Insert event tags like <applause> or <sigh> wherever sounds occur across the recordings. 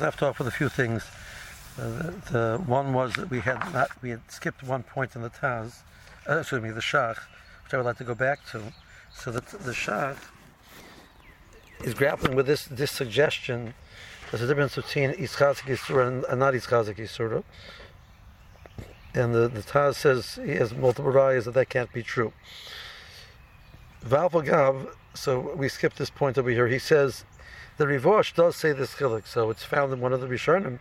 left off with a few things. Uh, one was that we had not we had skipped one point in the Taz, uh, excuse me, the Shach, which I would like to go back to. So that the Shach is grappling with this this suggestion. There's a difference between Ischazik Yisura and, and not Ischazik Yisura. And the, the Taz says he has multiple rayas that that can't be true. Valvagav, so we skipped this point over here. He says the Rivosh does say this chilik, so it's found in one of the Rishonim.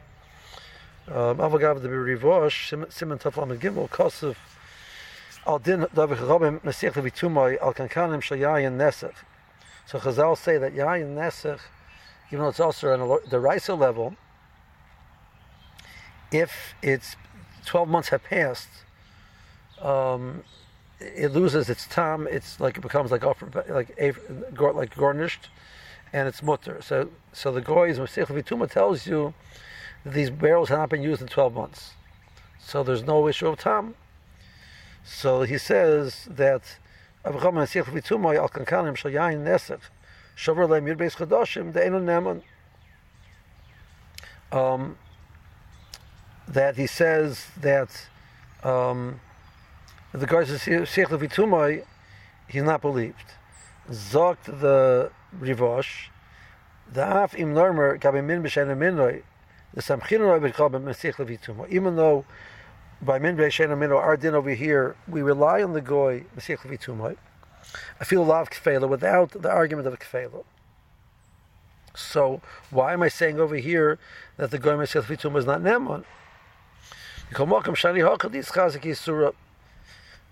Avagav the Rivosh, Simon and Gimel, Al Din Nesich Levitumai, Al Kankanim Shayayin. So Chazal say that Yayin Nesech, even though it's also on the Raisa level, if it's 12 months have passed, um, it loses its time. It's like it becomes like like like garnished, and it's mutter. So so the goy's Masech Vituma tells you that these barrels have not been used in 12 months, so there's no issue of time. So he says that Avraham Masech Vituma al kankanim shal yain nesef shavar leim yud beis chadoshim de'enu neman. Um, that he says that um, the guy says Sheikh Levitumai, he's not believed. Zogt the Rivosh, the Af im min minoi, the Samchin. Even though by min b'shen minoi, our din over here, we rely on the goy. I feel of kfela without the argument of kfela. So why am I saying over here that the goy Mesich Levitumai is not Nemon?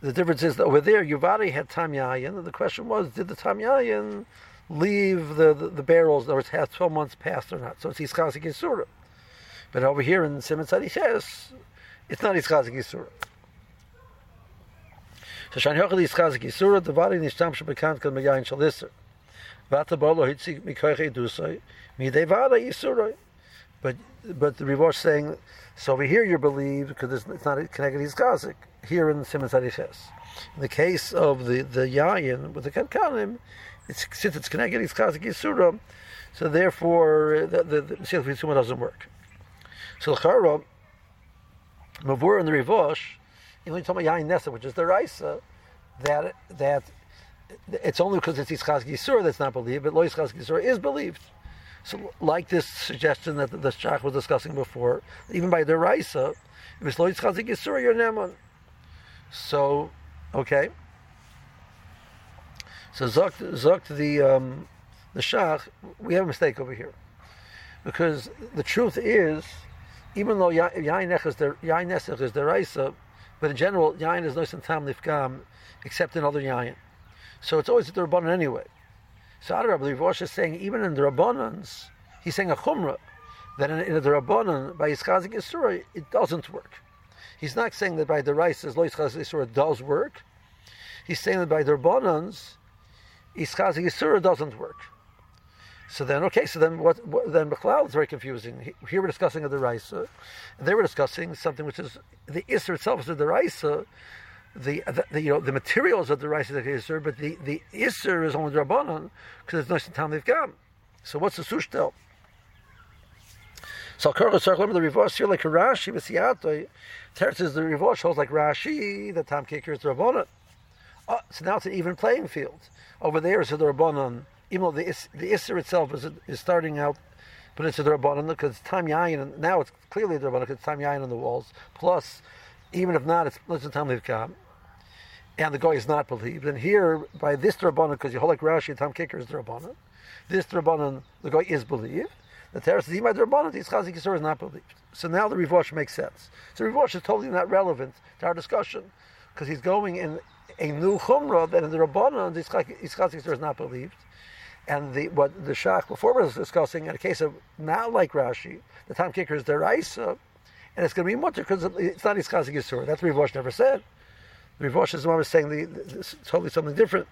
The difference is that over there, Yuvadi had Tam Yayin, and the question was, did the Tam Yayin leave the, the, the barrels, words, have 12 months passed or not? So it's Iskazik Yisura. But over here in Simon Tzadi says, it's not Iskazik Yisura. So Shani Hochel Iskazik Yisura, the Vadi Nishtam Shabakant Kan Megayin Shalisser. Vata Bolo Hitzik Mikoiche Dusai, Midei Vada Yisura. But but the Rivosh saying so over here you believe because it's, it's not connected to Gazik. Here in the Simon Sadishes. In the case of the the Yayin with the Kankanim, it's since it's connected to Gazik Yisura, so therefore the the, the doesn't work. So the Chara, Mavur and the Rivosh, you you talk about Yayin Nesa, which is the Raisa, that that it's only because it's Yitzchak Yisur that's not believed, but Lo Yitzchak Yisur is believed. So, like this suggestion that the, Shach was discussing before, even by the Raisa. So, okay. So Zokt, Zokt the um, the Shach, we have a mistake over here, because the truth is, even though Yain Nech is the Yain Nesech is the Raisa, but in general Yain is no Tam Nifkam, except in other Yain. So it's always the Rabbanon anyway. So Adarab, the Rosh is saying, even in the Rabbanans, he's saying a chumrah, that in, in the Rabbanan, by Yischazik Yisura, it doesn't work. He's not saying that by the Rice, Lo Yischazik Yisura does work. He's saying that by the Rabbanans, Yischazik Yisura doesn't work. So then, okay, so then what, what then Bechlal is very confusing. Here we're discussing the Raisa, they were discussing something which is the Isser itself is the Raisa, the, the, you know the materials of the rice is the Isser, but the, the Isser is only the Rabbanon because there's no Tam Gam. So what's the Sushtel? So Circle, the reverse here like Rashi Mesiato. Teretz is the reverse holds like Rashi, the Tam Kicker is the Rabbanon. Oh, ah, so now it's an even playing field. Over there is the Rabbanon, even though the, Is, the itself is, is starting out but it's the Rabbanon because it's time Yayin, and now it's clearly the Rabbanon because it's Tam Yayin on the walls. Plus, even if not, it's listen Tam Livkam and the guy is not believed. And here, by this Rabbanan, because you hold like Rashi and Tom Kicker is the Rabbanan, this Rabbanan, the guy is believed. The Teres is the Rabbanan, the Chazik Yisur is not believed. So now the Rivosh makes sense. So Rivosh is totally not relevant to our discussion because he's going in a new Chumrah that in the Rabbanan, the Chazik Yisur is not believed. And the, what the Shach before was discussing in a case of not like Rashi, the Tom Kicker is the Raisa, and it's going to be mutter because it's not Iskazik Yisur. That's what Rivosh never said. The Rivosh is the one saying the, the, totally something different.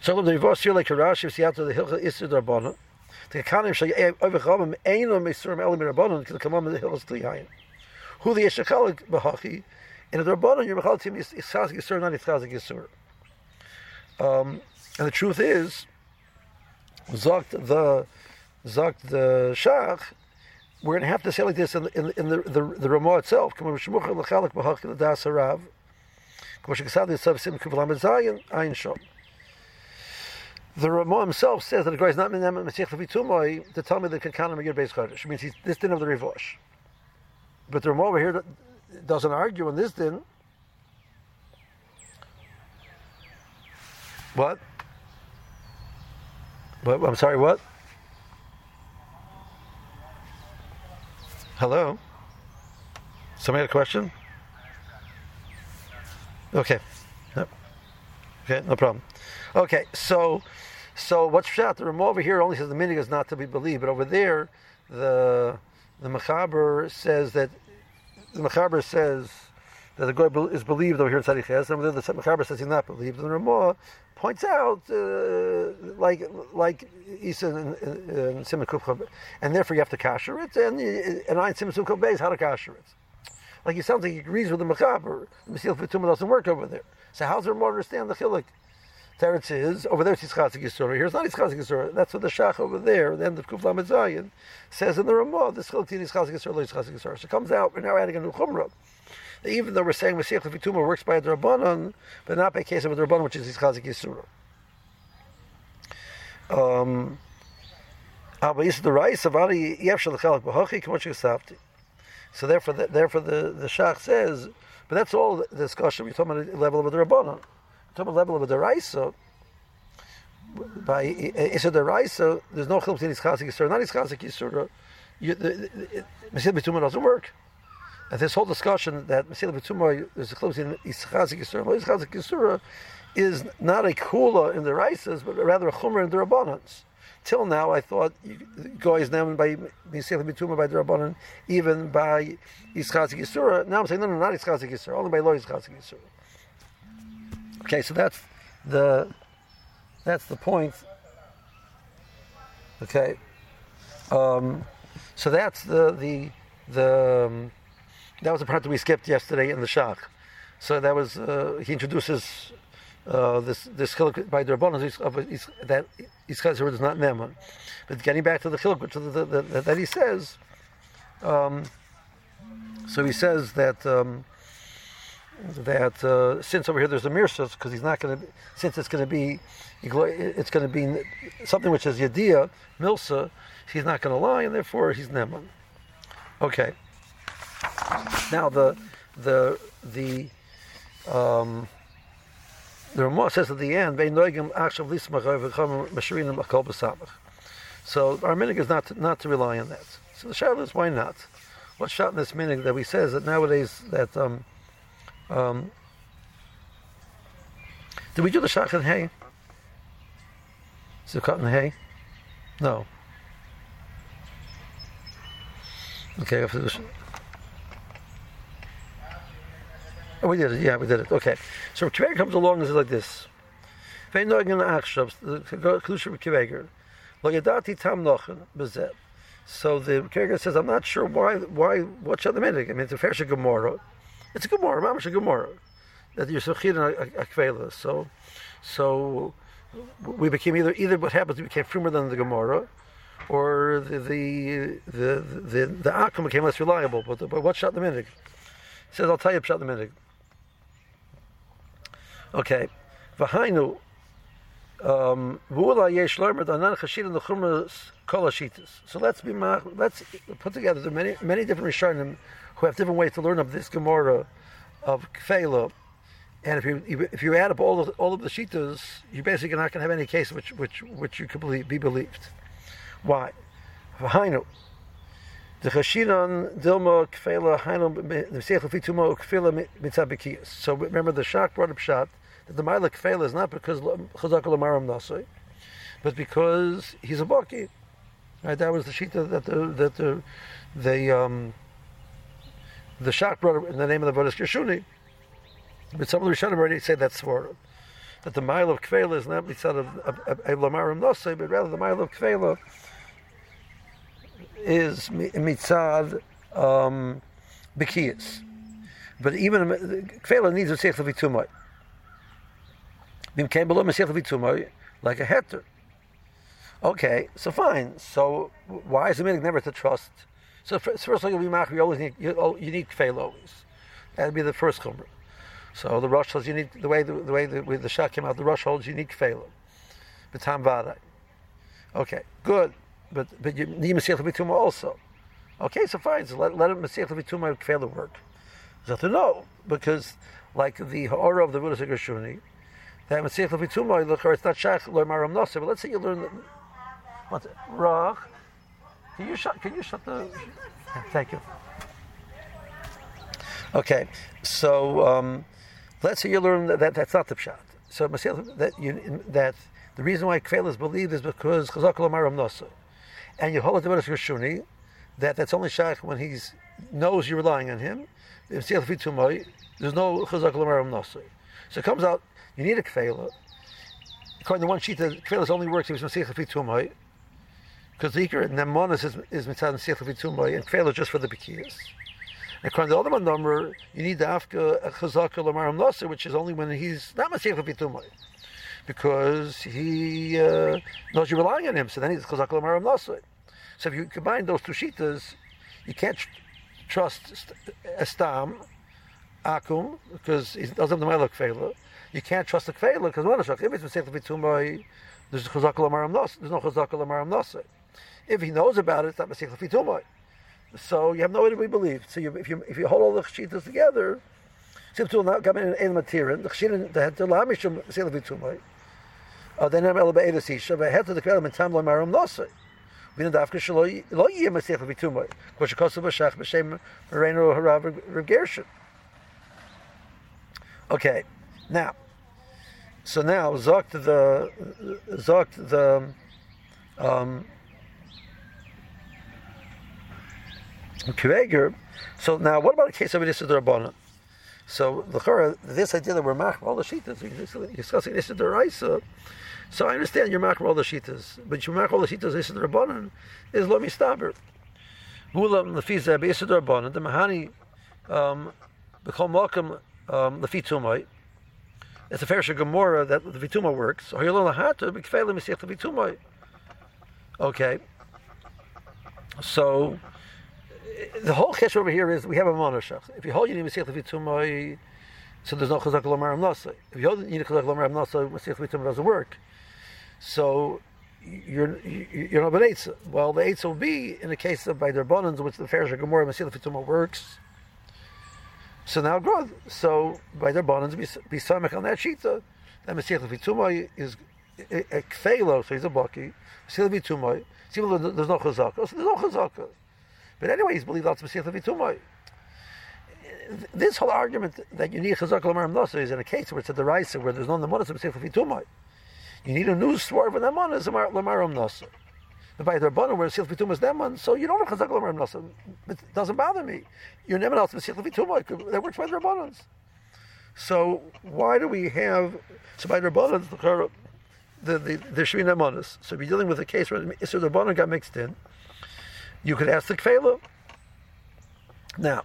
So the Rivosh here like Rashi Siyato the Hilcha Isser Darbana. The Kanim Shay Overchamim Eino Mesurim Elim Rabbanon can come on the Hilchas Kliyayin. Who the Yeshachalik Bahachi in the Rabbanon you're Mechal Tim Yitzchazik Yisur not Yitzchazik Yisur. Um, and the truth is, Zogt the Zakt the Shach, we're going to have to say like this in, in, in the, the, the Ramah itself. The Ramah himself says that the guy is not Menem Masich Levitumoi to tell me the Kankanim Megir Beis Chodesh. means he's this din of the Rivosh. But the Ramah over here doesn't argue on this din. What? What? I'm sorry, what? Hello? Somebody had a question? Okay. Yep. Okay, no problem. Okay, so so what's shot? The Ramah over here only says the minig is not to be believed, but over there, the the Mechaber says that the Mechaber says that the guy is believed over here in Tzaddik Ches, and over there the Mechaber says he's not believed. And the Ramah points out, uh, like like Isa and, Simon and therefore you have to kasher it, and and I Simon Simon Beis how to kasher it. Like he sounds like he agrees with the Mechaber. The Mesil Fituma doesn't work over there. So how's there more understand the Chilik? Teretz is over there. It's Yitzchak Yisura. Here it's not Yitzchak Yisura. That's what the Shach over there, the end of Kuf Lamed says in the Ramah. This Chilik Yitzchak Yisura, Yitzchak Yisura. So it comes out. We're now adding a new Chumrah even though we're saying Mashiach Lefituma works by a Drabanan, but not by case of a Drabanan, which is Yitzchazik Yisura. Um, so therefore, the, therefore the, the Shach says, but that's all the discussion. We're talking about the level of the Rabbanon. We're talking about level of the Raisa. By Issa the Raisa, there's no chilp in Ischasik Yisura. Not Ischasik Yisura. Mashiach Bituma doesn't work. And this whole discussion that Masila B'tumah is a close in Ischazik Yisura, Ischazik Yisura is not a kula in the Raisas, but rather a chumra in the Rabbanans. Till now, I thought Goy is named by Masila B'tumah by the Rabbanan, even by Ischazik Yisura. Now I'm saying, no, no, not Ischazik Yisura, only by Lo Ischazik Yisura. Okay, so that's the that's the point. Okay, um, so that's the the the um, that was the part that we skipped yesterday in the Shach. So that was uh, he introduces uh, this this chiluk by the Rabbanon of that Yisrael is not Neman. But getting back to the chiluk, which the, the, the, that he says, um, so he says that um, that uh, since over here there's a mirsus because he's not going to since it's going to be it's going to be something which is yadia milsa, he's not going to lie and therefore he's Neman. Okay. Now the the the um, the Ramah says at the end, So our minig is not to, not to rely on that. So the shadow is why not? What's shot in this minig that we says that nowadays that um, um, did we do the shach in hay? Cut in hay? No. Okay, Oh, Oh, we did it. Yeah, we did it. Okay. So Kiveger comes along and says like this. So the Kiveger says, I'm not sure why, why, what's the minute? I mean, it's a fair Gemara. It's a Gemara, Mamash a Gemara. That you're Suchid and Akvela. So, so we became either, either what happens, we became firmer than the Gemara, or the, the, the, the, the, the became less reliable. But, but what shot the minute? He says, I'll tell you shot the minute. Okay. V'hainu, um, so let's be let's put together there are many many different rishonim who have different ways to learn of this Gemara of Kfela, and if you if you add up all of all of the shitas, you're basically not going to have any case which which which you could be believed. Why? The. So remember the Shach brought up shot that the Ma'alik fail is not because Chazak Lamaram Nasai, but because he's a Baki. Right, that was the Shita that the that the um, the Shach brought in the name of the Vodas Kishuni. But some of the Rishonim already say that's for that the mile of Kvela is not mitzad of a Lamaram Nasai, but rather the mile of Kvela is mitzad um. But even Kvela needs a Sech Levitumai like a heter. Okay, so fine. So why is the meaning never to trust? So first of all, you'll be. You always need you, oh, you need kfeil always. That'd be the first chumrah. So the rush holds you need the way the, the way the, the shah came out. The rush holds you need kfeil. B'tam vaday. Okay, good. But but you need Mashiach Bituma also. Okay, so fine. So let let him Mashiach Bituma kfeil work. So to know because like the horror of the Buddha Gershuni, it's not shach learn maram nasa. But let's say you learn what rach. Can you shut? Can you shut the? Yeah, thank you. Okay, so um, let's say you learn that, that that's not the pshat. So that you that the reason why kfel is believed is because chazak maram nasa, and you hold it to Gershuni that that's only shach when he knows you're relying on him. There's no chazak maram nasa. So it comes out you need a kfela. According to one sheet, the kfela only works if it's masich tumay because the Iker Nemonis is, is mitzad Nesiach Levitumai, and Kfeil is just for the Bekiyas. And according to the other one number, you need the Afka Chazaka Lamaram Nasir, which is only when he's not Nesiach Levitumai. Because he uh, knows you're relying on him, so then he's Chazaka Lamaram Nasir. So if you combine those two shitas, you can't tr- trust Estam, Akum, because he doesn't have the Melech Kfeila. You can't trust the Kfeila, because if it's Nesiach Levitumai, there's Chazaka Lamaram Nasir. There's no Chazaka Lamaram Nasir. If he knows about it, it's not Masich Fitumai. So you have no way to be believed. So you, if you if you hold all the cheetahs together, Sibtul now come in in Matirin, the Chshin the head to Lamishum. Uh, then I'm Elba Eda Sisha, but head to the Kvelam and Tam Lamaram Yeh Masich Fitumai. Koshikosu Bashach B'Shem Reino Harav Reb Gershon. Okay, now, so now Zokt the Zokt the um. So now, what about a case of Issa Rabbanan? So the this idea that we're machmer all the shitas, you're discussing Issa Raisa. So I understand you're machmer all the shitas, but you're machmer all the shitas Issa Rabbanan is lo mistaber. Mulam lefiza Issa Rabbanan the mahani um, b'chol malkam um, lefi tumai. It's a fair Gemara that the vituma works. Okay, so the whole case over here is we have a monoshach. If you hold your Masech Levitumai, so there's no Chazak Lomar Amnasa. If you hold your Chazak Lomar Amnasa, Masech Levitumai doesn't work. So you're you're not an Eitzah. Well, the Eitzah will be in the case of by their bonans, which the Farish Gemara Masech Levitumai works. So now good. So by their bonans, be samech on that shita. That Masech Levitumai is a kfelo, so he's a baki. Masech Levitumai. See, there's no chazaka. So there's no chazaka. But anyway, he's believed that's Mashiach Vitumai. This whole argument that you need Chazak Lamar Nasa is in a case where it's a derisa where there's no Namanas of Mashiach Vitumai. You need a new sword for Namanas of Lamaram Nasa. By the Rabbanon where Mashiach Vitumai is Naman, so you don't have Chazak Lamar Nasa. It doesn't bother me. You're Naman else Mashiach Vitumai. That works by the Rabbanons. So why do we have so by the Rabbanons the the there should be Namanas. So if you're dealing with a case where the Rabbanon got mixed in you could ask the kfela. Now,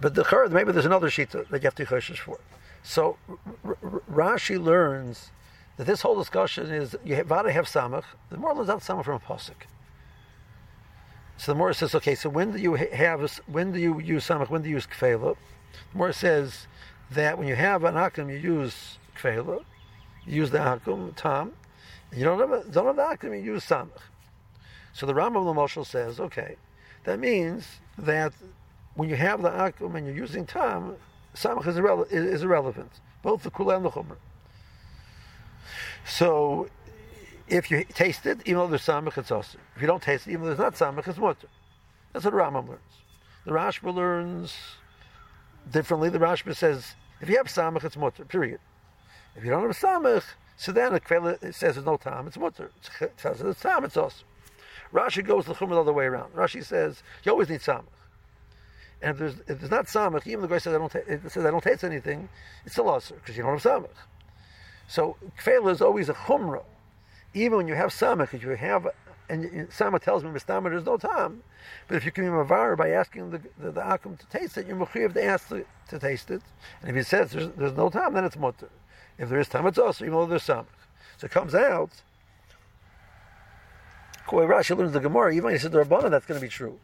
but the third, maybe there's another shita that you have to choshesh for. So Rashi learns that this whole discussion is you have to have samach. The more learns out samach from a pasuk. So the more says, okay, so when do you have when do you use samach? When do you use kfela? The more says that when you have an akum, you use kfela. You use the akum tam. You don't have don't have the akum, you use samach. So the Rambam Lamoshel says, okay, that means that when you have the akum and you're using tam, samach is, is irrelevant, both the kula and the chumrah. So if you taste it, even though there's samach, it's also. If you don't taste it, even though there's not samach, it's mutter. That's what the Rambam learns. The Rashba learns differently. The Rashba says, if you have samach, it's mutter, period. If you don't have samach, so then it says there's no time, it's mutter. It says there's time, it's also. Rashi goes the chumrah the other way around. Rashi says you always need samach, and if there's, if there's not samach, even the guy says I don't, says I don't taste anything, it's still usher because you don't have samach. So kfela is always a chumrah, even when you have samach, if you have and samach tells me mistama there's no time, but if you can be mavar by asking the the, the akum to taste it, you're mechuyev to ask to, to taste it, and if he says there's, there's no time, then it's mutter. If there is time, it's also even though there's samach. So it comes out way Rashi learns the Gemara, even when he said the Rabbanan, that's going to be true.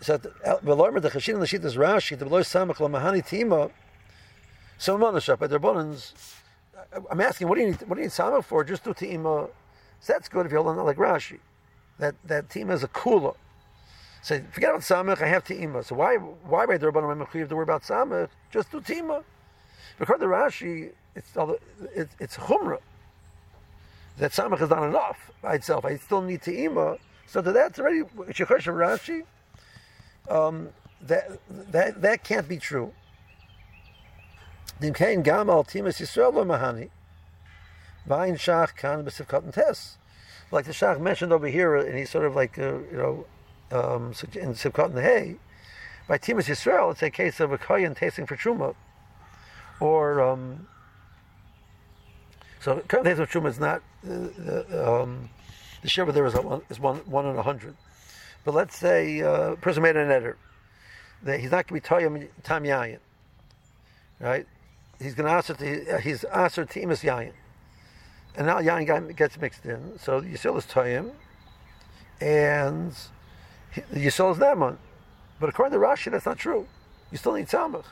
So, the the Chashin Lashit is Rashi, the Veloy Samach Lamahani Tima, so Manashah, but the Rabbanans, I'm asking, what do you need, what do you need Samach for? Just do Tima. So that's good if you hold on like Rashi. That, that Tima is a kula. Say, forget about Samach, I have Tima. So why, why by the Rabbanan, I'm to worry about Samach? Just do Tima. Because the Rashi, it's, it's, it's Chumrah that samach is not enough by itself. I still need to ima. So to that's already shechosh Rashi. Um, that that that can't be true. Dimkein gamal timas Yisrael lo mahani. Vayin shach kan b'sivkat and tes. Like the shach mentioned over here, and he's sort of like uh, you know um, in sivkat and hay. By timas Yisrael, it's a case of a kohen tasting for truma, or um, so days of truma is not uh, the um, the shiva there is one is one one in a hundred. But let's say uh, a person made an editor that he's not going to be tam yayin, right? He's going to answer to uh, he's answer to imas yayin, and now yayin gets mixed in. So yisil is toyim, and yisil is naman. But according to Rashi, that's not true. You still need samach.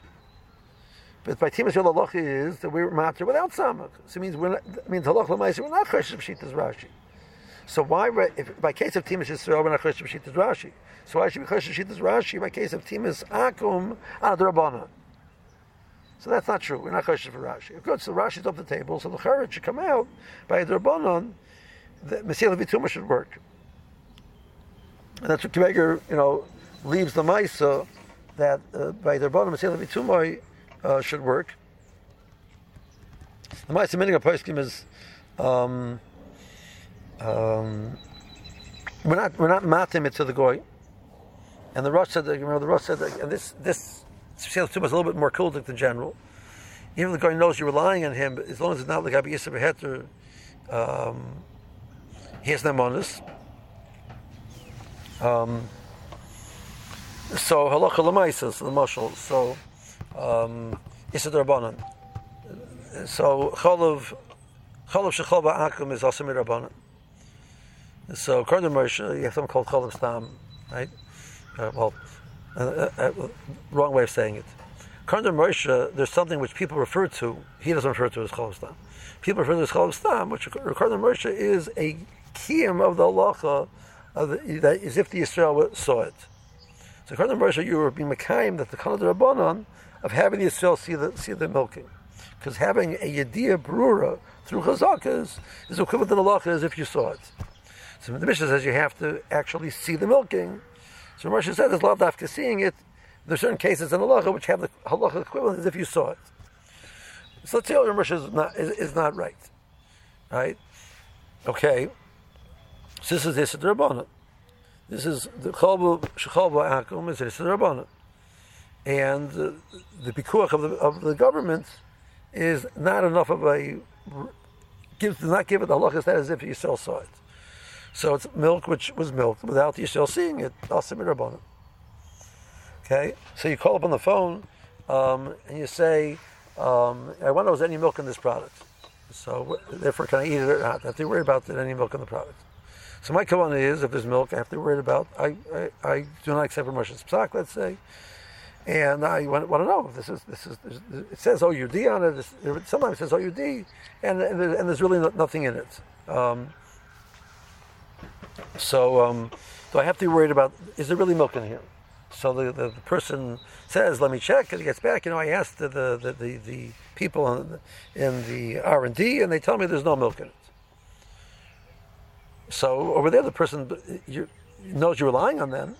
But by Timas Yol is that we're matter without Samach. So it means we're not, it means Halach Lamaisa, we're not Chesed Pshitas Rashi. So why, if, by case of Timas Yisrael, we're not Chesed Pshitas Rashi. So why should we Chesed Pshitas Rashi by case of Timas Akum Adrabana? So that's not true. We're not Chesed for Rashi. Good, so Rashi's off the table, so the Charet should come out by Adrabanan, the Mesilah Vituma should work. And that's what Kimeger, you know, leaves the Maisa that uh, by Adrabanan, Mesilah Vituma uh, should work. The Ma'aseh meaning of poskim is um, um, we're not we're not matim it to the goy, and the Rosh said that, you know the Rosh said that, and this this Sheilas is a little bit more kuldik than general. Even the guy knows you're relying on him, as long as it's not like Abi Yisrael Beheter, um, he has no honest. Um, so halacha lemaisas the mashal. So um, Issa Rabbanan. So Cholav Cholav Shechol Ba'akum is also Rabbanan. So according to Moshe, you have something called Cholav Stam, right? Uh, well, uh, uh, uh, wrong way of saying it. To Moshe, there's something which people refer to. He doesn't refer to as Chalavstam. People refer to as Chalavstam, which to Moshe is a kiyum of the halacha that is if the Israel saw it. So to Moshe, you were being Mekayim that the Khan Rabbanon of having the Yisrael see the, see the milking. Because having a Yediyah Brura through Chazakas is equivalent to the Lacha as if you saw it. So the Mishnah says you have to actually see the milking. So Rashi says there's love after seeing it. There are certain cases in the Halacha which have the Halacha equivalent as if you saw it. So let's say Rashi is not, is, is not right. Right? Okay. So this is this Rabbanah. This is the Chalba Shechalba Akum is this Rabbanah and uh, the pikuach of the of the government is not enough of a gives does not give it the halachas that as if Yisrael saw it. So it's milk which was milk without Yisrael seeing it. Okay, so you call up on the phone um, and you say, um, "I wonder if there's any milk in this product." So therefore, can I eat it or not? I have to worry about any milk in the product. So my kavanah is, if there's milk, I have to worry about. I I, I do not accept Moshe's psak. Let's say and I want, want to know if this is this is it says OUD on it. Sometimes it says OUD, and and, and there's really nothing in it. Um, so um, so I have to be worried about is there really milk in here? So the, the, the, person says, "Let me check." And he gets back. You know, I asked the the, the, the people in, in the R and D, and they tell me there's no milk in it. So over there, the person you, knows you're relying on them.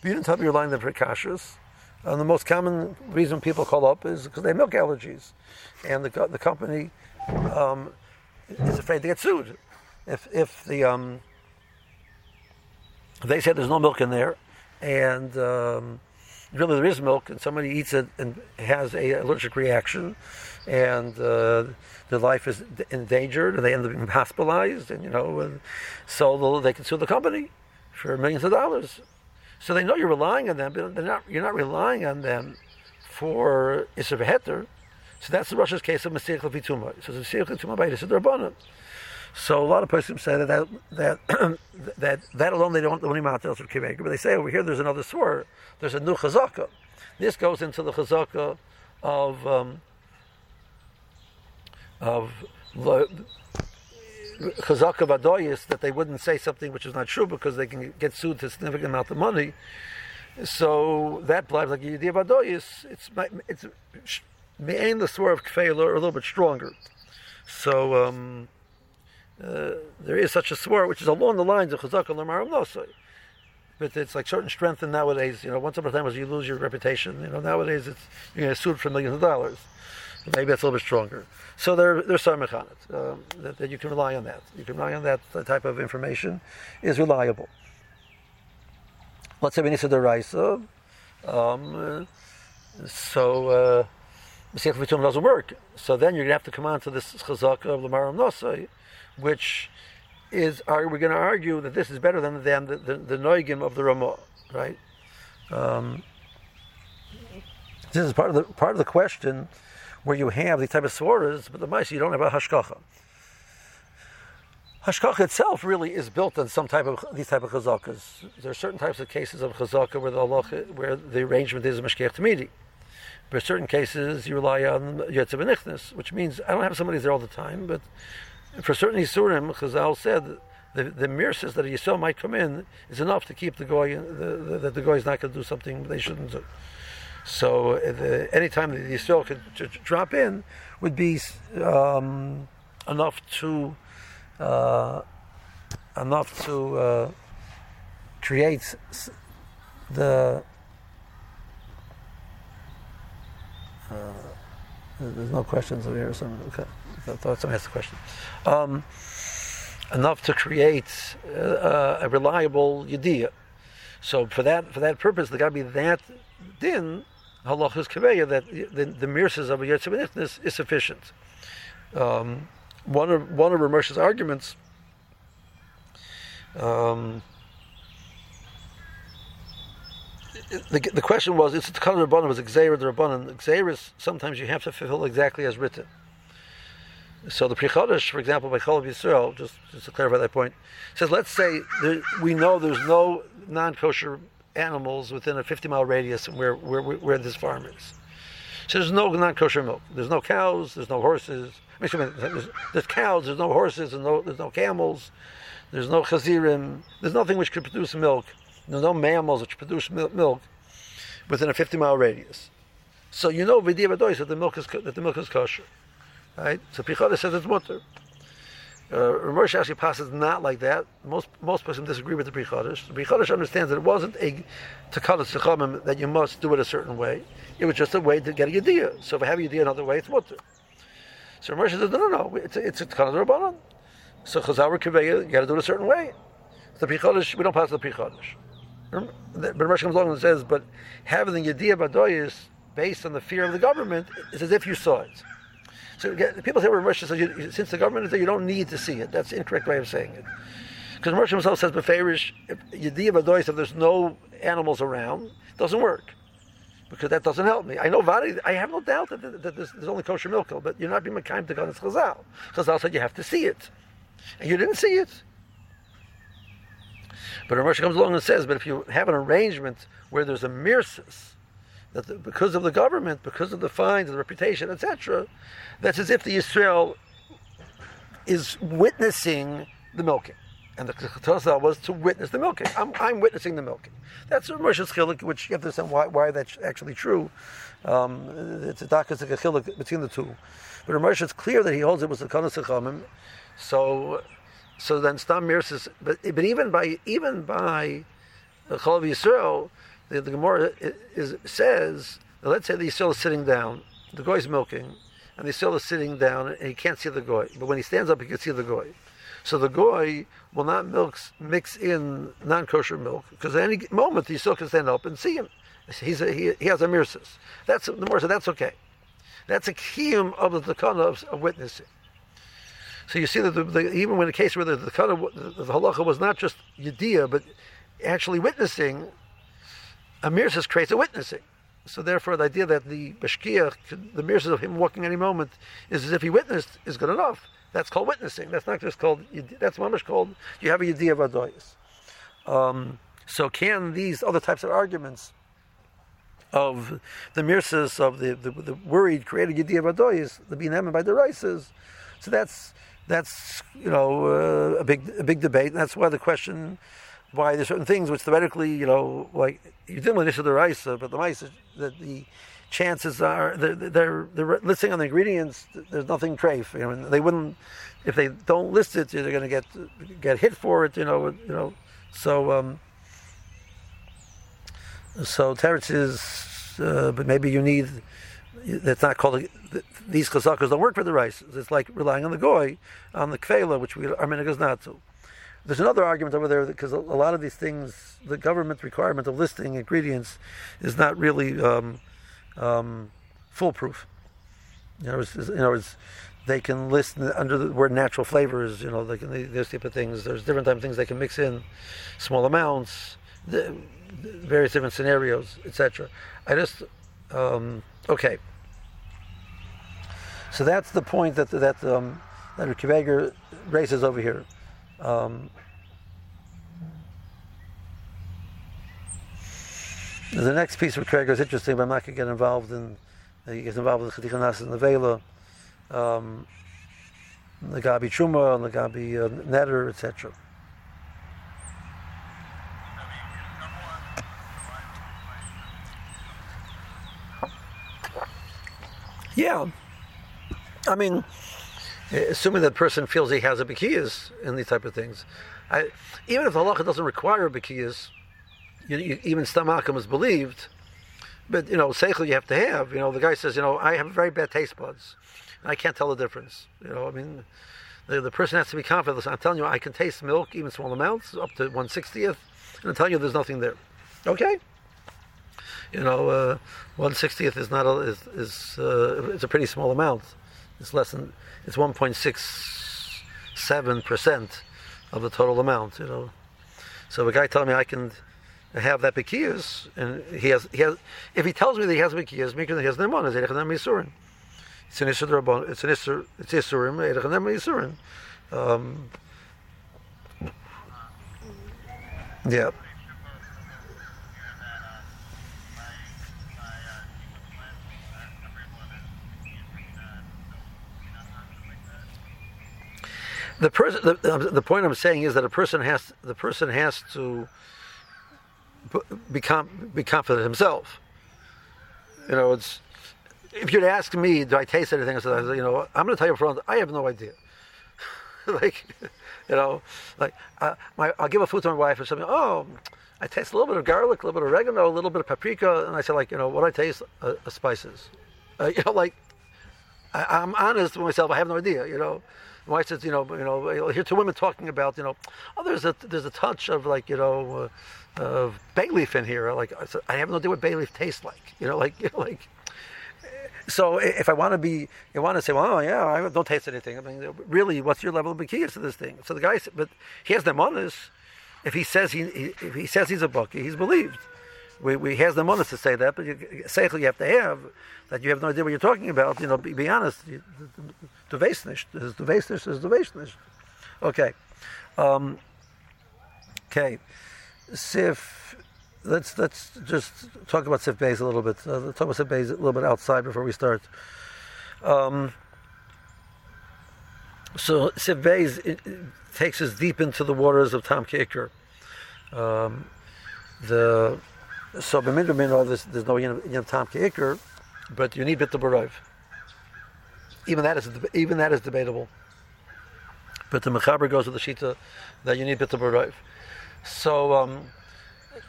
But You didn't tell me you're relying on them for. And the most common reason people call up is because they have milk allergies, and the the company um, is afraid to get sued. If if the um, they said there's no milk in there, and um, really there is milk, and somebody eats it and has a allergic reaction, and uh, their life is endangered, and they end up being hospitalized, and you know, and so they can sue the company for millions of dollars. So they know you're relying on them, but they're not, you're not relying on them for Isser Heter. So that's the Russia's case of Mesiach Levituma. So the Mesiach Levituma by Isser Rabbanon. So a lot of persons say that that that, <clears throat> that, that alone they don't want the only mount of Kiveger, but they say over here there's another sword. There's a new chazaka. This goes into the chazaka of um, of the chazaka vadoyis that they wouldn't say something which is not true because they can get sued to a significant amount of money. So that applies like Yediyah vadoyis. It's it's me'ain the sword of kfeilah or a little bit stronger. So. Um, uh, there is such a sword which is along the lines of chazaka l'maram nosai. But it's like certain strength nowadays. You know, once upon a time was you lose your reputation. You know, nowadays it's you're going to sue for millions of dollars. Maybe that's a little bit stronger. So there, there's some um, that, that you can rely on that. You can rely on that type of information is reliable. Let's say we need to the um, so uh, doesn't work. So then you're going to have to come on to this chazaka of Lamaram Nosai, which is are we going to argue that this is better than, than the, the, the noigim of the Ramah, right? Um, this is part of the part of the question where you have these type of swaras, but the mice you don't have a hashkacha. Hashkacha itself really is built on some type of these type of chazakas. There are certain types of cases of chazaka where the where the arrangement is a mashkech tamidi. But certain cases you rely on yetzav which means I don't have somebody there all the time, but for certain Yisurim, Chazal said the the mirses that a Yisrael might come in is enough to keep the goy the, that the goy is not going to do something they shouldn't do. So the, any time the Yisrael could drop in would be um, enough to uh, enough to uh, create the. Uh, there's no questions over here. So okay. I thought someone asked the question. Um, enough to create uh, a reliable yediyah. So for that for that purpose, there got to be that din halachas kaveya that the, the mirses of a yetzim is sufficient. Um, one of one of Ramesh's arguments. Um, the, the question was, it's the color of the bottom, was Xavier the Rabbanan. Xavier sometimes you have to fulfill exactly as written. So the Pri Chodesh, for example, by Chol Yisrael, just, just to clarify that point, says, let's say there, we know there's no non-kosher animals within a 50-mile radius where, where, where this farm is. So there's no non-kosher milk. There's no cows, there's no horses. There's, there's cows, there's no horses, there's no, there's no camels, there's no chazirim, there's nothing which could produce milk. There's no mammals which produce milk within a 50-mile radius. So you know, v'diya that the milk is that the milk is kosher. Right? So Pri Chodesh says it's mutter. Uh, actually passes not like that. Most most persons disagree with the Pri Chodesh. The Pri Chodesh understands that it wasn't a takala sechamim that you must do it a certain way. It was just a way to get a yediyah. So if I have a yediyah another way, it's mutter. So Ramesh says, no, no, no, it's a, it's a takala rabbanon. So chazar kiveya, you got to do it a certain way. The Pri Chodesh, we don't pass the Pri Chodesh. But Ramesh comes along and says, but having the yediyah badoyis based on the fear of the government is as if you saw it. So people say well, Moshe says you, since the government is there, you don't need to see it. That's the incorrect way of saying it. Because Moshe himself says beferish Yediyah if there's no animals around, it doesn't work. Because that doesn't help me. I know Vadi, I have no doubt that, that, that there's, there's, only kosher milk, but you're not being kind to Ganesh Chazal. Chazal said you have to see it. And you didn't see it. But Ramesh comes along and says, but if you have an arrangement where there's a mirsis, that the, because of the government, because of the fines, the reputation, etc., that's as if the Israel is witnessing the milking. And the Ketosah was to witness the milking. I'm, I'm witnessing the milking. That's a Moshe's chilik, which you have to understand why, why that's actually true. Um, it's a dakas chilik between the two. But Ramesh, it's clear that he holds it was the Kanas So, so then Stam Mirsis, but, but even by even by the Chol of Yisrael, the, the Gemara is, says, let's say the Yisrael is sitting down, the goy is milking, and the Yisrael is sitting down, and he can't see the goy. But when he stands up, he can see the goy. So the goy will not mix, mix in non-kosher milk, because at any moment the Yisrael can stand up and see him. He's a, he, he has a mirsus. That's the Gemara said that's okay. That's a kiyum of the takana of, of, witnessing. So you see that the, the, even when a case where the the, the halacha was not just yediyah, but actually witnessing, a mirsus creates a witnessing. So therefore, the idea that the bashkiach, the mirsus of him walking any moment, is as if he witnessed, is good enough. That's called witnessing. That's not just called. That's mamish called. You have a yediyah vadoyis. Um, so can these other types of arguments of the mirsas of the, the, the worried created yediyah vadoyis, the binyamin by the rices? So that's that's you know uh, a big a big debate. And that's why the question why there's certain things which theoretically you know like you didn't listen the rice, but the mice that the chances are they're, they're, they're listing on the ingredients. There's nothing treif. You know, they wouldn't if they don't list it. They're going to get get hit for it. You know, you know. So um, so teretz is, uh, but maybe you need. That's not called. These chazakas don't work for the rice. It's like relying on the goy, on the kfela, which we are is not. So there's another argument over there because a lot of these things, the government requirement of listing ingredients, is not really. Um, um, foolproof. In other, words, in other words, they can list under the word natural flavors. You know, they can, those type of things. There's different type of things they can mix in, small amounts, the, various different scenarios, etc. I just um, okay. So that's the point that that um, that Kivager raises over here. Um, The next piece of Krager is interesting, but I'm not going to get involved in. Uh, he gets involved with Chadichanas and the Vela, um, the Gabi Truma, the Gabi uh, Netter, etc. Yeah, I mean, assuming that person feels he has a bikiyas and these type of things, I, even if the halacha doesn't require bikiyas, you, you, even stomachim is believed, but you know, seichel you have to have. You know, the guy says, you know, I have very bad taste buds, I can't tell the difference. You know, I mean, the, the person has to be confident. I'm telling you, I can taste milk, even small amounts, up to one sixtieth, and I'm telling you, there's nothing there. Okay. You know, uh, one sixtieth is not a, is, is uh, it's a pretty small amount. It's less than it's one point six seven percent of the total amount. You know, so a guy telling me I can have that bekiyas, and he has, he has, if he tells me that he has bekiyas, that he has neman, is erech yisurin. It's an isur it's an isur, it's isurim, erech yisurin. Um, yeah. The person, the, the point I'm saying is that a person has, the person has to be, be confident himself. You know, it's if you'd ask me, do I taste anything? I said, you know, I'm going to tell you front, I have no idea. <laughs> like, you know, like uh, my, I'll give a food to my wife or something. Oh, I taste a little bit of garlic, a little bit of oregano, a little bit of paprika, and I say, like, you know, what I taste uh, uh, spices. Uh, <laughs> you know, like I, am honest with myself. I have no idea. You know, wife says, you know, you know, hear two women talking about, you know, oh, there's a there's a touch of like, you know. Uh, of bay leaf in here. Like I I have no idea what bay leaf tastes like. You know, <laughs> like you know, like. So if I want to be, you want to say, well, oh, yeah, I don't taste anything. I mean, really, what's your level of bikiyas to this thing? So the guy, but he has the monas. If he says he, if he says he's a bucky, he's believed. We, we has the monas to say that, but you, you have to have that you have no idea what you're talking about. You know, be, be honest. The vesnish is the vesnish is the vesnish. Okay. Um, okay. Sif, let's let's just talk about Sif Bays a little bit. Uh, talk about Sif Bays a little bit outside before we start. Um, so Sif it takes us deep into the waters of Tom Kicker. Um, the so b'min all this there's no of Tom Kicker, but you need bit barov. Even that is even that is debatable. But the mechaber goes with the shita that you need bit barov. So um,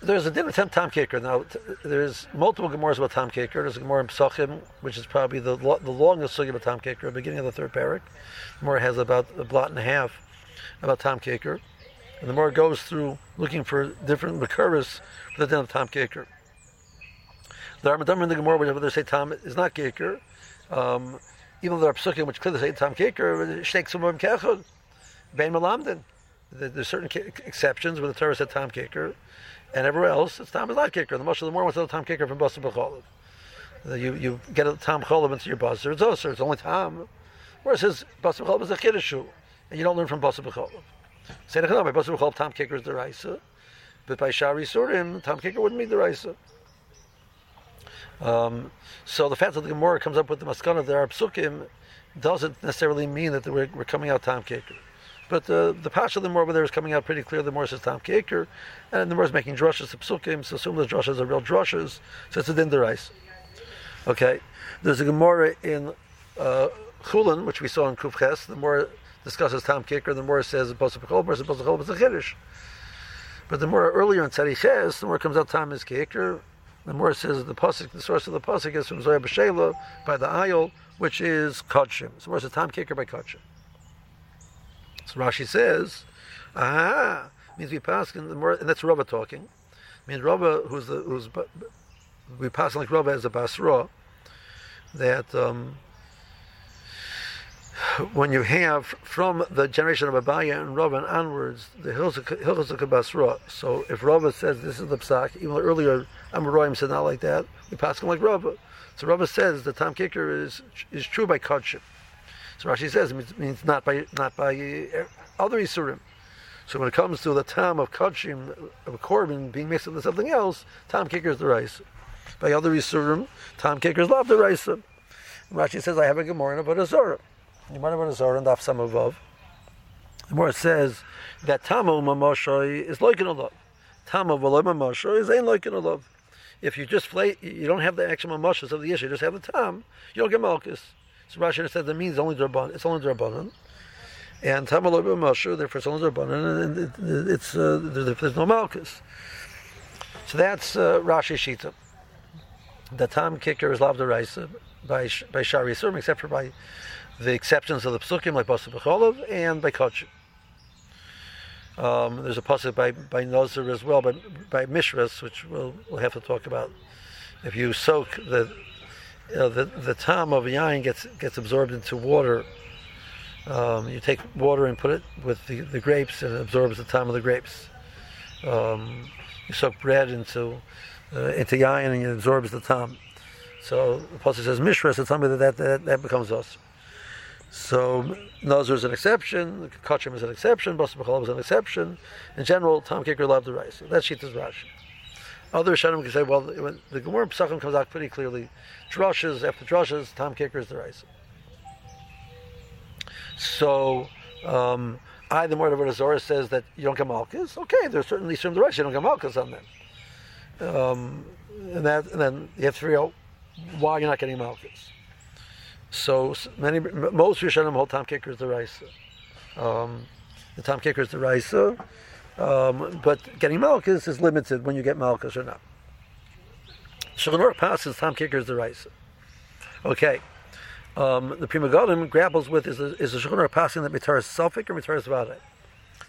there's a different Tam Kicker. Now, there's multiple Gemores about Tam Kicker. There's a Gemara in Psachim, which is probably the the longest sugi about Tam Kicker, beginning of the third parak. Gemara has about a blot and a half about Tam Kicker. And the more goes through looking for different Makaras for the din of Tam Kicker. The Armadam in the Gemara, whenever they say Tam is not Kicker, um, even though there are Psukim which clearly say Tam Kicker, Sheikh Sumam Kechod, Ben Malamdin. There's certain exceptions where the Torah said Tom Kicker, and everywhere else it's Tom is not Kicker. The most of the more wants to Tom Kicker from Basar B'cholav. You you get a Tom Cholav into your Basar, it's also it's only Tom. Where it says Basar B'chol is a Chiddushu, and you don't learn from Basar B'chol. Say the by Basar B'chol, Tom Kicker is the Raisa, but by Shari Surim, Tom Kicker wouldn't be the Raisa. Um, so the fact that the Gemara comes up with the maskana there are psukim doesn't necessarily mean that we're, we're coming out Tom Kicker. But the the pasha of the Gemara there is coming out pretty clear. The Gemara says Tom Kicker, and the Gemara is making drushes to psukim, so assume the drushes are real drushes, so it's a din rice. Okay, there's a Gemara in uh, Chulin, which we saw in Kufches. The Gemara discusses Tom Kicker. The Gemara says Posapachol, versus Posapachol, it's a Kiddush. But the more earlier in Tzadiches, the more comes out Tom is Kicker. The more says the pasuk, the source of the pasuk is from Zohar B'Shela by the Ayol, which is Kodshim. So where's the Tom Kicker by Kodshim? So Rashi says, ah, means we pass in the more, and that's Rava talking. I mean Rava, who's the who's we pass like Rava as a Basra, that. Um, when you have from the generation of Abaye and Rava onwards the Hilchos Basra. So if Rava says this is the psak, even earlier Amoraim said not like that, we pass him like Rava. So Rava says the Tom Kicker is is true by Kodship. So Rashi says it means, not by not by uh, other Isurim. So when it comes to the time of Kodshim, of Korban being mixed with something else, Tom Kicker is the rice. By other Isurim, Tom Kicker is love the rice. Rashi says I have a Gemara about a Zorah. Have Zohar and. The says that Tamu Mamoshoy is like an love. Tamu V'lo Mamoshoy is ain't an love. If you just play, you don't have the actual mamoshas of the issue, you just have the tam, you don't get malchus. So Rashi said that means only drabanan. It's only drabanan. And tam V'lo Mamoshoy, therefore it's only drabanan, and it, it's uh, there's no malchus. So that's uh, Rashi Shita. The tam kicker is lav by by Shari Surim, except for by the exceptions of the psukim like Basa B'cholov and by Kodshim. Um, there's a pasuk by by Nozer as well, but by Mishras, which we'll, we'll have to talk about. If you soak the uh, the the tam of yain gets gets absorbed into water. Um, you take water and put it with the, the grapes, and it absorbs the tam of the grapes. Um, you soak bread into uh, into yain, and it absorbs the tam. So the pasuk says mishras, and something that that, that becomes us. So Nazir is an exception, Kachim is an exception, B'chalav is an exception. In general, Tom Kicker loved the rice. That's Shita's Rashi. Other Rishonim can say, well, the Gemara Pesachim comes out pretty clearly. Drushes after drushes, Tom Kicker is the rice. So, um, I, the Mordor Zora says that you don't get Malchus. Okay, there's certainly some the rice, you don't get Malchus on them. Um, and, that, and then you have to figure out why you're not getting Malchus. So many, most Rishonim hold Tom Kicker is the Raisa. Um, the Tom Kicker is the Raisa, um, but getting Malchus is limited when you get Malchus or not. Shulchan passes Tom Kicker is the Raisa. Okay. Um, the Pri Megadim grapples with is a, is a Shulchan passing that Mitaris Suffolk or Mitaris Vade.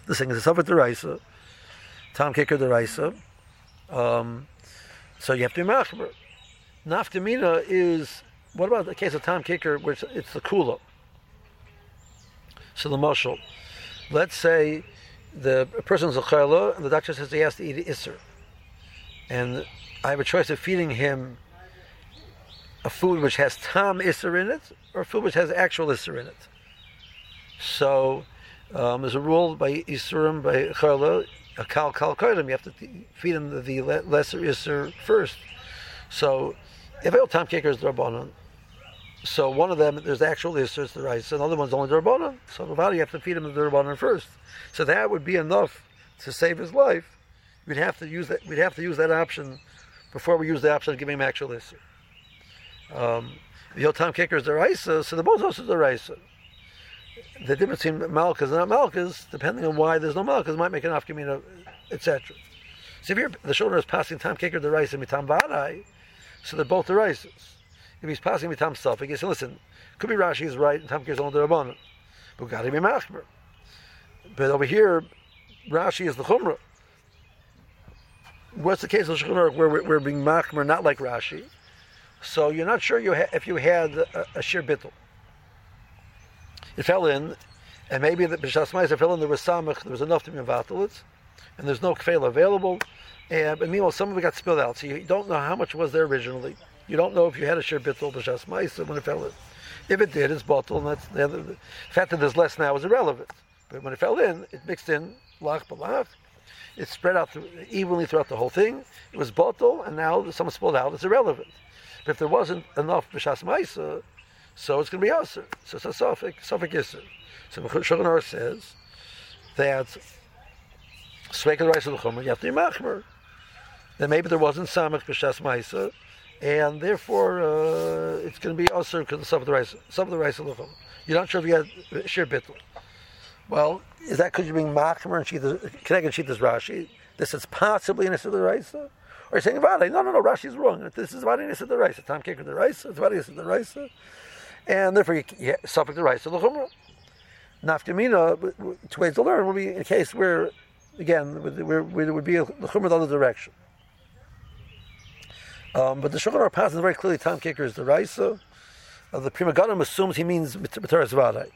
The thing is a Suffolk the Raisa, Tom Kicker the Raisa. Um, so you have to be Machmer. Naftamina is what about the case of Tom Kicker, which it's the kula? So the mushal. Let's say the person's a chayla, and the doctor says he has to eat iser, and I have a choice of feeding him a food which has tam iser in it, or a food which has actual iser in it. So um, there's a rule by isurim by chayla, a kal kal kodim. You have to feed him the, the lesser iser first. So if I Tom Kicker is rabbanon, so one of them, there's actual Isser, the rice. Another one's only Rabbanon. So the you have to feed him the Rabbanon first. So that would be enough to save his life. We'd have to use that. We'd have to use that option before we use the option of giving him actual Isser. Um, the time Kicker is the rice, so the both also the rice. The difference between Malkas and not Malkas, depending on why there's no Malkas, might make an afkamina, etc. So if the shoulder is passing Tam Kicker the rice and Mitam Vadai, so they're both the rices if he's passing me Tam Suffolk, he says, listen, could be Rashi is right, and Tam is only the Rabbanon. But got to be Machmer. But over here, Rashi is the Chumrah. What's the case of Shulchan where we're, we're, being Machmer, not like Rashi? So you're not sure you ha- if you had a, a sheer bittel. It fell in, and maybe the B'shas Ma'aser fell in, there was Samach, there was enough to be Mavatal and there's no Kfeil available. And, but meanwhile, some of it got spilled out, so you don't know how much was there originally. You don't know if you had a shir bittul b'shas ma'isa when it fell in. If it did, it's bottle, and that's the, other, the fact that there's less now is irrelevant. But when it fell in, it mixed in lach balach. It spread out through, evenly throughout the whole thing. It was bottle, and now someone spilled out. It's irrelevant. But if there wasn't enough b'shas ma'isa, so it's going to be aser. So it's a suffix, suffix iser. So Shulchan Aruch says that sveka rice of the chomer, you have to be machmer. Then maybe there wasn't samach b'shas ma'isa, and therefore uh, it's going to be also because of some of the rice, some of the rice of the. You're not sure if you had shir bittul. Well, is that because you're being machmer and sheet connecting sheet is Rashi? This is possibly an of the rice. Or you're saying Vade? No, no, no. Rashi's wrong. This is Vade Nisa the rice. Time kicker the rice. It's Vade Nisa the rice and therefore you, you suffer the of the chumrah. Nafkamina, two ways to learn, would be in a case where, again, where, where there would be a, chumrah the other direction. Um, but the Shulchan Aruch passes very clearly time kicker is the Raisa. Uh, the Pri Megadim assumes he means B'teres Vadai.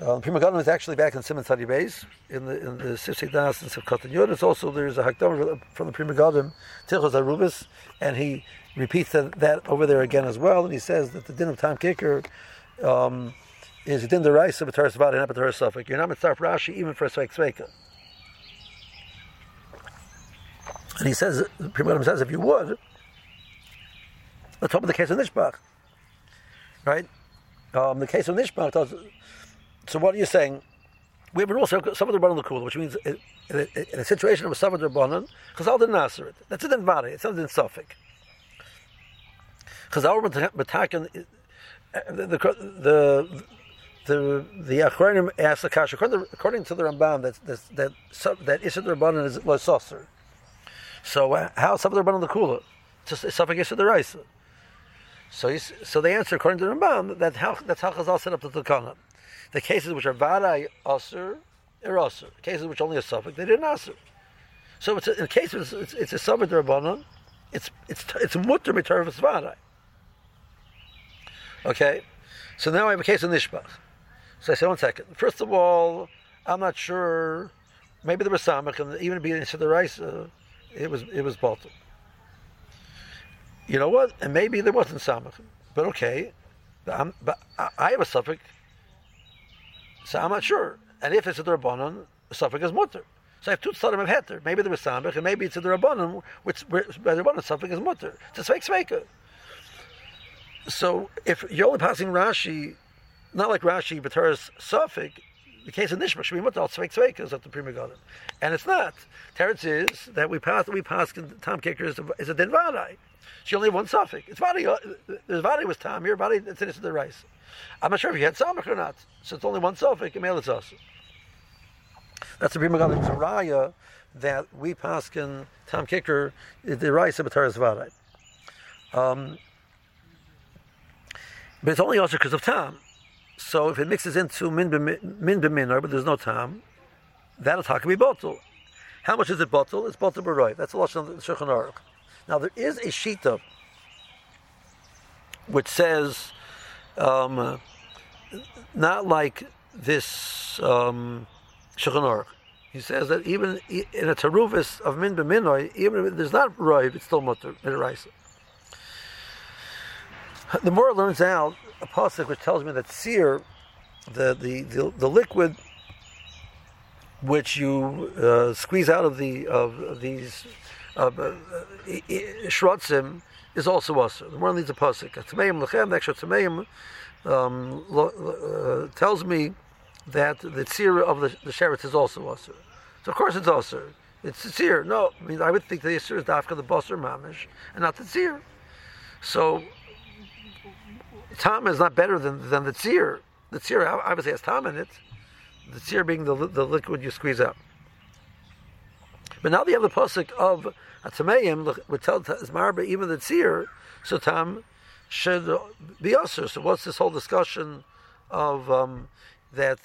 Uh, Pri Megadim is actually back in Simon Tzadi Beis, in the in the Sifsei Das and Yud. It's also, there's a Hakdam from the Pri Megadim, Tilchos Arubis, and he repeats that, that, over there again as well, and he says that the din of time kicker um, is din the rice of a teres vada, not a teres suffix. You're not mitzvah Rashi even for a sveik sveika. And he says, the Pri says, if you would, let's about the case of Nishbach, right? Um, the case of Nishbach does. So what are you saying? We have a rule, the Rabbanon Kula, which means in a, in a situation of Savad Rabbanon, Chazal didn't it. That's a din vada, it's not a din suffix. Chazal Matakan, the the the the the Achronim asked the Kasha according to the Ramban that that that that Isad Rabbanan is was saucer. So uh, how of the the Kula? Just Isad the Raisa. So so they answer according to the Ramban that how that's how Chazal set up the Takana. The cases which are Vadai Aser are Aser. Cases which only a suffix they didn't Aser. So it's a, in cases it's, it's a suffix. It's it's it's mutter mitzvah Vadai. Okay, so now I have a case of Nishbach. So I say, one second. First of all, I'm not sure. Maybe there was Samach, and even being to the rice, uh, it was it was Baltim. You know what? And maybe there wasn't Samach, but okay. But, but I have a suffix, so I'm not sure. And if it's a Rabbanon, the suffix is mutter. So I have two tzadim of heter. Maybe there was samach, and maybe it's a Rabbanon, which where the Rabbanon suffix is mutter. It's a sveik sveika. So if you're only passing Rashi, not like Rashi, but Torah's Suffolk, the case of Nishma should be mutal tzveik tzveikas of the Pri Megadim, and it's not. Teretz is that we pass we pass Tom Kicker is a, is a din vadai. She only had one suffix. It's vadi. Uh, the vadi was Tom here. Vadi it's in the rice. I'm not sure if he had samach or not. So it's only one suffix. Emel it's us. That's the Pri Megadim's raya that we pass Tom Kicker the rice of Torah's vadai. Um, but it's only also because of tam. So if it mixes into min b'minor, but there's no tam, that'll talk be bottle. How much is it bottle? It's bottle b'roy. That's a lot of Shulchan Aruch. Now there is a shita which says um, not like this um, Shulchan Aruch. He says that even in a taruvis of min b'minor, even if there's not roy, it's still mutter. The more it learns out a pasuk which tells me that seer, the the the, the liquid which you uh, squeeze out of the of these uh, uh, shrotzim is also us. The more leads a pasuk. Tameim lechem, the extra tameim um, uh, tells me that the seer of the, the sheretz is also us. So of course it's also. It's seer. No, I mean I would think the seer is dafka the basar mamish and not the seer. So Tam is not better than, than the tzir. The tzir obviously has tam in it. The tzir being the, the liquid you squeeze out. But now they have the pasuk of Atameim, which tells marba even the tzir, so tam should be usher. So what's this whole discussion of um, that?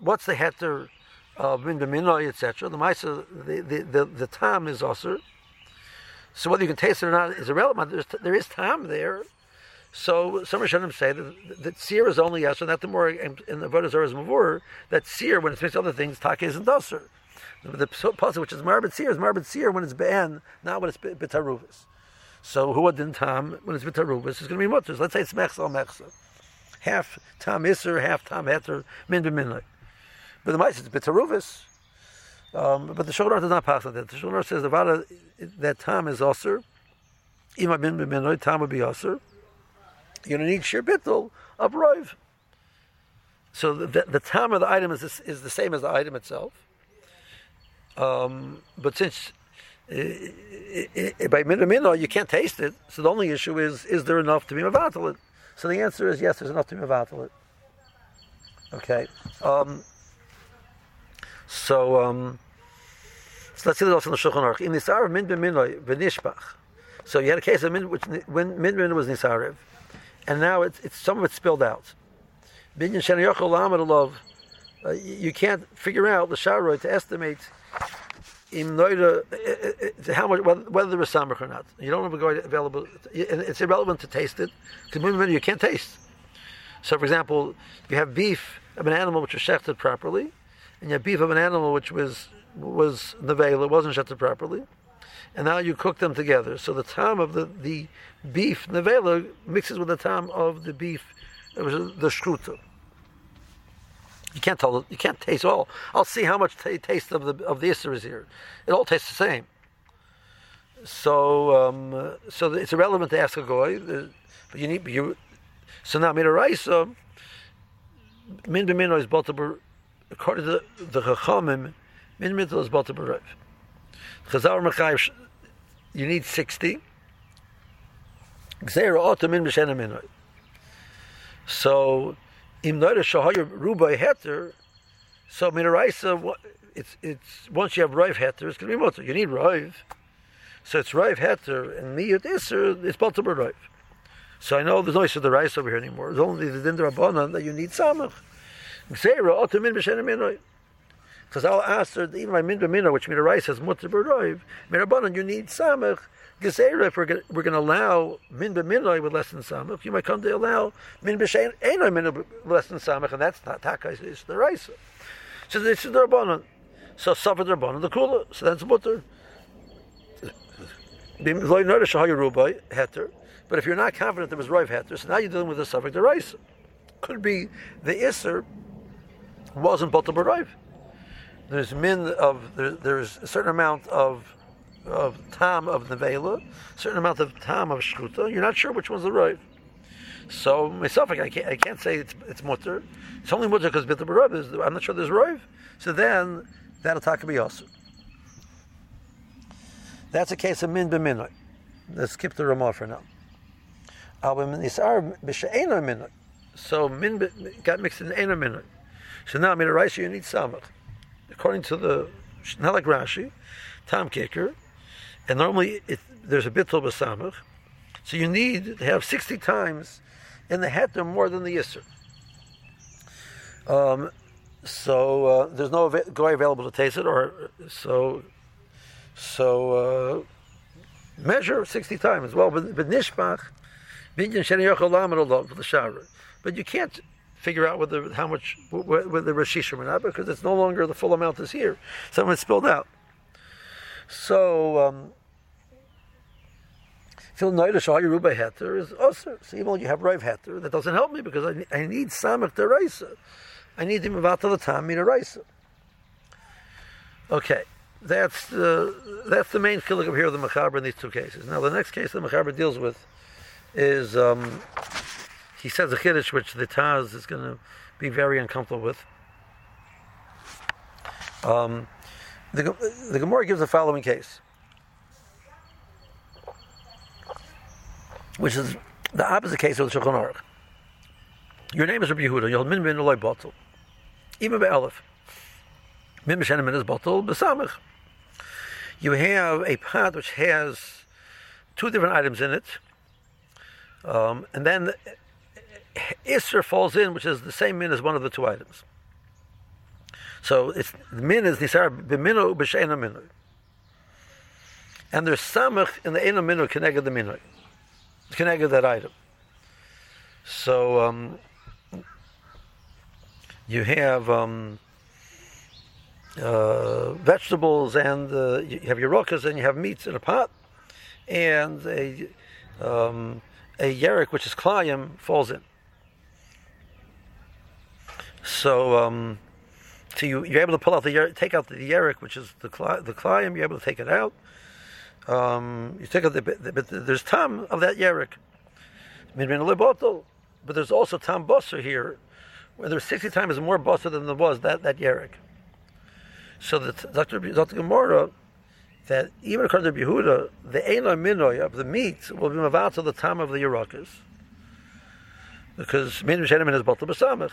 What's the heter of min etc. The ma'isa, the, the the the tam is usher. So whether you can taste it or not is irrelevant. There's, there is time there. So some Rishonim say that, that seer is only and that the more in the Vodah Zorah is Mavur, that seer, when it's mixed with other things, take isn't doser. The, the puzzle, which is marbet seer, is marbet seer when it's ben, not when it's bitaruvis. So who didn't tam when it's bitaruvis is going to be mutters. Let's say it's mechsa mechsa. half tam iser, half tam heter, min b'minoi. But the mice, it's bitaruvis. Um, but the Shulchan does not pass on that. The Shulchan says the vada, that tam is osir. Ima min b'minoi, tam would be osir. You're going to need shir bittul of roiv. So the, the, the time of the item is, is the same as the item itself. Um, but since uh, by minimino you can't taste it, so the only issue is is there enough to be mavatalit? So the answer is yes, there's enough to be mavatalit. Okay. Um, so, um, so let's see this also in the Shulchan Aruch. In Nisarev min b'minoi v'nishbach. So you had a case of min, which when min b'minoi was Nisarev, and now it's, it's some of it spilled out. Uh, you can't figure out the Sharoi to estimate noida, uh, uh, how much whether, whether there is samach or not. You don't have a guy available. It's irrelevant to taste it because you can't taste. So, for example, you have beef of an animal which was shechted properly, and you have beef of an animal which was was nevela, wasn't shechted properly, and now you cook them together. So the time of the, the beef nevela mixes with the time of the beef uh, the shruta. You can't tell. You can't taste all. I'll see how much t- taste of the of the Isser is here. It all tastes the same. So, um, so it's irrelevant to ask a goy. Uh, but you need you. So now midaraisa um, min b'mino is baltaber according to the chachamim. Min mitzvah is baltaber Chazar mechayiv. You need sixty. Gzeira otam min b'shena minoi. So, im noida shahaya rubai heter, so minaraisa, it's it's once you have rive heter, it's going to be motor. You need rive, so it's rive heter, and miyut iser, it's baltimore rive. So I know there's no issue the rice over here anymore. It's only the din that you need samach. Gzeira otamin b'shenem. Because I'll answer even my min b'mino, which means rice has mutter b'roiv. Mirabanan, you need samach Gesera, if we're going, to allow min b'minoi with less than samach, you might come to allow min b'shein einoi min with less than samach, and that's not taka, it's the raisa. So this is the rabbanon. So suffer the rabbanon, the kula. So that's mutter. But if you're not confident there was roiv heter, so now you're dealing with the suffix the raisa. Could be the iser wasn't botel b'roiv. There's min of there, there's a certain amount of of tam of nevela, a certain amount of tam of shkuta. You're not sure which one's the right. So myself, I can't, I can't say it's, it's mutter. It's only mutter because bitter barav is. I'm not sure there's roiv. So then that attack could be also. That's a case of min b'minoi. Let's skip the Ramah for now. So min got mixed in ena minoi. So now min you need samach. According to the not like Rashi, Tom Kicker, and normally it, there's a bittul b'samach, so you need to have 60 times in the heter more than the yisr. Um, so uh, there's no av- guy available to taste it, or so so uh, measure 60 times. Well, but, nishbach, but you can't figure out whether the how much whether the Rashishim or not because it's no longer the full amount is here. Some it's spilled out. So, um, Noidish, all your Ruba Heter is also. So even when you have Rive Heter, that doesn't help me because I, I need Samach Deraisa. I need him about to the time me Deraisa. Okay, that's the that's the main killing here of the Mechaber in these two cases. Now the next case the Mechaber deals with is um, he says a Kiddush which the Taz is going to be very uncomfortable with. Um, the, the Gemara gives the following case, which is the opposite case of the Shulchan Aruch. Your name is Rabbi Yehuda. You'll min min loy bottle. Even by Aleph. Min b'shenim min is bottle b'samach. You have a pot which has two different items in it, um, and then Isser falls in, which is the same min as one of the two items. So it's the min is nisar b'minu b'sheina minu. And there's samach in the ena minu connected the minu. Connected that item. So um, you have um, uh, vegetables and uh, you have your rokas and you have meats in a pot and a um, a yerek which is klayim falls in. So, um, so you, you're able to pull out the take out the yerek, which is the the climb. You're able to take it out. Um, you take out the, but there's tam of that yerek. But there's also tam bosser here, where there's 60 times more bosser than there was that that yerek. So the Dr. Dr. Gemara that even according to Yehuda, the Eino Minoy of the meat will be mavad to the time of the Yerakas. Because Min Shenim is Batal B'Samach.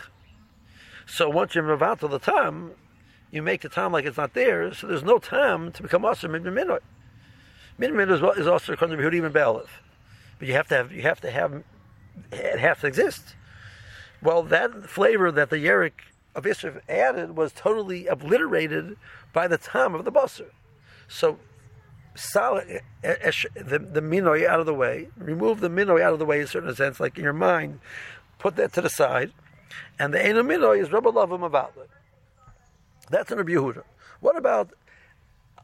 So once you're to the time, you make the time like it's not there, so there's no time to become Asr Min Minoy. Min Minoy is also according to even Be'alef. But you have to have, you have to have, it has to exist. Well, that flavor that the Yerik of Yisraf added was totally obliterated by the time of the Basar. So, solid, the, the minoy out of the way, remove the minoy out of the way in a certain sense, like in your mind, put that to the side, and the Eina minoy is Rabbi Lavim about it. That's in Rabbi Yehuda. What about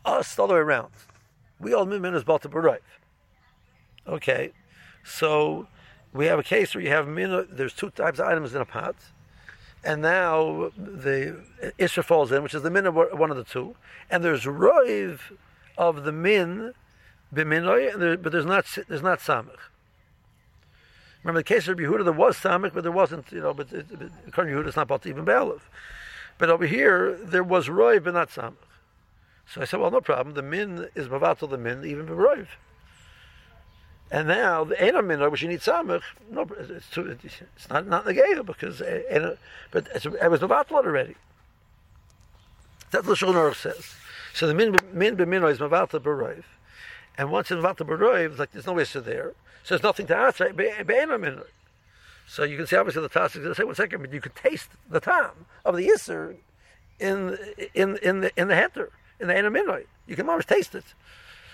us the other way around? We all min is Balta Barayv. Okay, so we have a case where you have min, there's two types of items in a pot and now the Isra falls in, which is the min of one of the two, and there's roiv of the min b'minoy, but there's not there's not samach. Remember the case of Yehuda, there was samach, but there wasn't, you know, but, but according to Yehuda, it's not about even Baalov. But over here, there was roiv, but not samach. So I said, well, no problem. The min is mavatal the min, even b'roiv. And now the Ena Minor, which you need Samach, no, it's, too, it's not not Negea because Ena, but it was Mavatl already. That's what Shulchan says. So the min min b'mino is Mavatl b'roiv, and once it's Mavatl b'roiv, like there's no issue there, so there's nothing to Minor. So you can see obviously the going to say one second, but you can taste the time of the Isser in in in the in the heter in the Ena Minor. You can always taste it.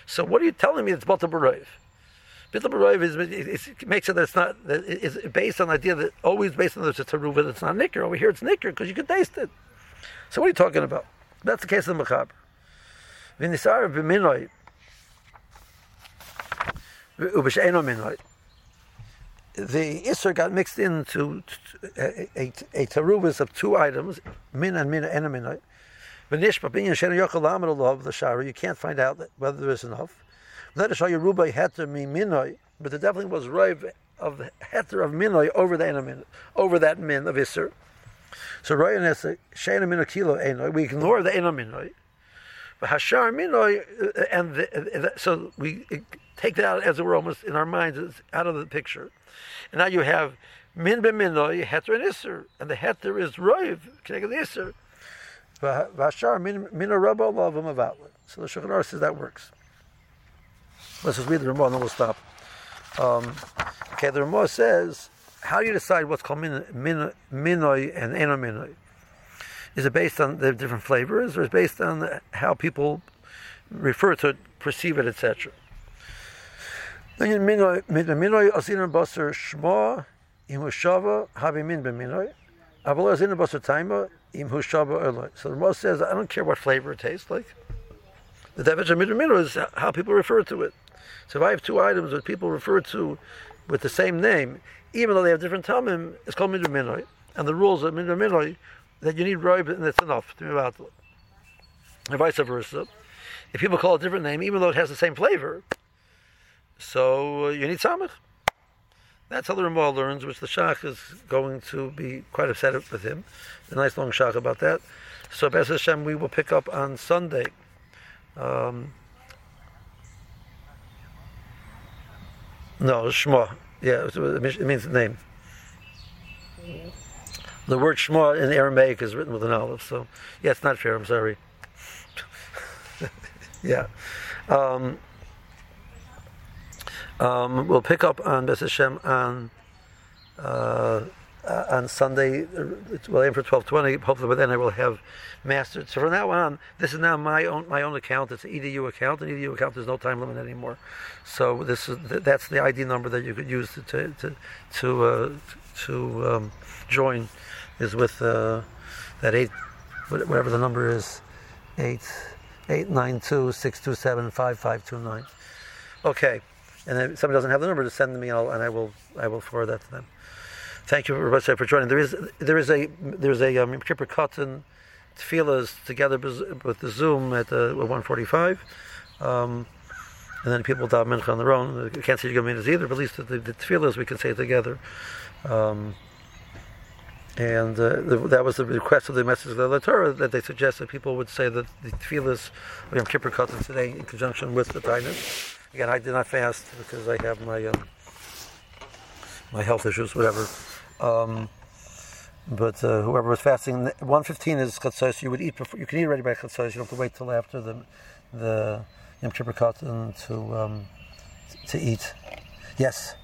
So what are you telling me? It's Bata b'roiv. Bittul Baroiv is it makes it that it's not that it's based on the idea that always based on the taruva that it's not nicker. Over here it's nicker because you can taste it. So what are you talking about? That's the case of the mechaber. V'nisar b'minoi The Isser got mixed into a, a, a taruvas of two items, min and min and minoi. V'nishma binyan shenu yochel lamed the shara. You can't find out whether there is enough. Let us show you Rubai Heter mi Minoi, but there definitely was Rive of Heter of Minoi over the min, over that min of Isser. So Ryan has a Shana Minoi Kilo Enoi. We ignore the Ena Minoi. But Hashar Minoi, uh, and the, so we take that out as it were almost in our minds out of the picture. And now you have Min be Minoi, Heter and Isser. And the Heter is Rive, connected to Isser. Vashar Minoi Rabba Lavim So the Shulchan says that works. Let's just read the Ramah and then we'll stop. Um, okay, the Ramah says, how do you decide what's called min, min, minoi and enominoi? Is it based on the different flavors, or is it based on how people refer to it, perceive it, etc.? Shma eloi. Er so the Ramah says, I don't care what flavor it tastes like. The definition of minoi is how people refer to it. So if I have two items that people refer to with the same name, even though they have different tamim, it's called midra. And the rules of midra that you need roib and that's enough to move out. And vice versa. If people call it a different name, even though it has the same flavor, so uh, you need samach. That's how the Ramah learns, which the Shach is going to be quite upset with him. A nice long Shach about that. So, B'ez Hashem, we will pick up on Sunday. Um, No, Shema. Yeah, it means the name. The word Shema in Aramaic is written with an olive, so yeah, it's not fair. I'm sorry. <laughs> yeah. Um, um, we'll pick up on B'ez Hashem on uh, uh, on Sunday. We'll aim for twelve twenty. Hopefully, by then I will have mastered. So from now on, this is now my own my own account. It's an EDU account. An EDU account. There's no time limit anymore. So this is that's the ID number that you could use to to to to, uh, to um, join. Is with uh, that eight whatever the number is, eight eight nine two six two seven five five two nine. Okay, and if somebody doesn't have the number, to send me, and, and I will I will forward that to them. Thank you, Rabbi, for joining. There is there is a there is a um, Kippur Katan tefillahs together with the Zoom at uh, 145. Um, and then people daven mincha on their own. We can't say Yom either, but at least the, the, the tefillahs we can say together. Um, and uh, the, that was the request of the message of the Torah that they suggested people would say that the tefillahs of Yom Kippur Katan today in conjunction with the Tainus. Again, I did not fast because I have my um, my health issues, whatever. Um, but uh, whoever was fasting, 115 is chatzos. You would eat before. You can eat already by chatzos. You don't have to wait till after the the Yom to um, to eat. Yes.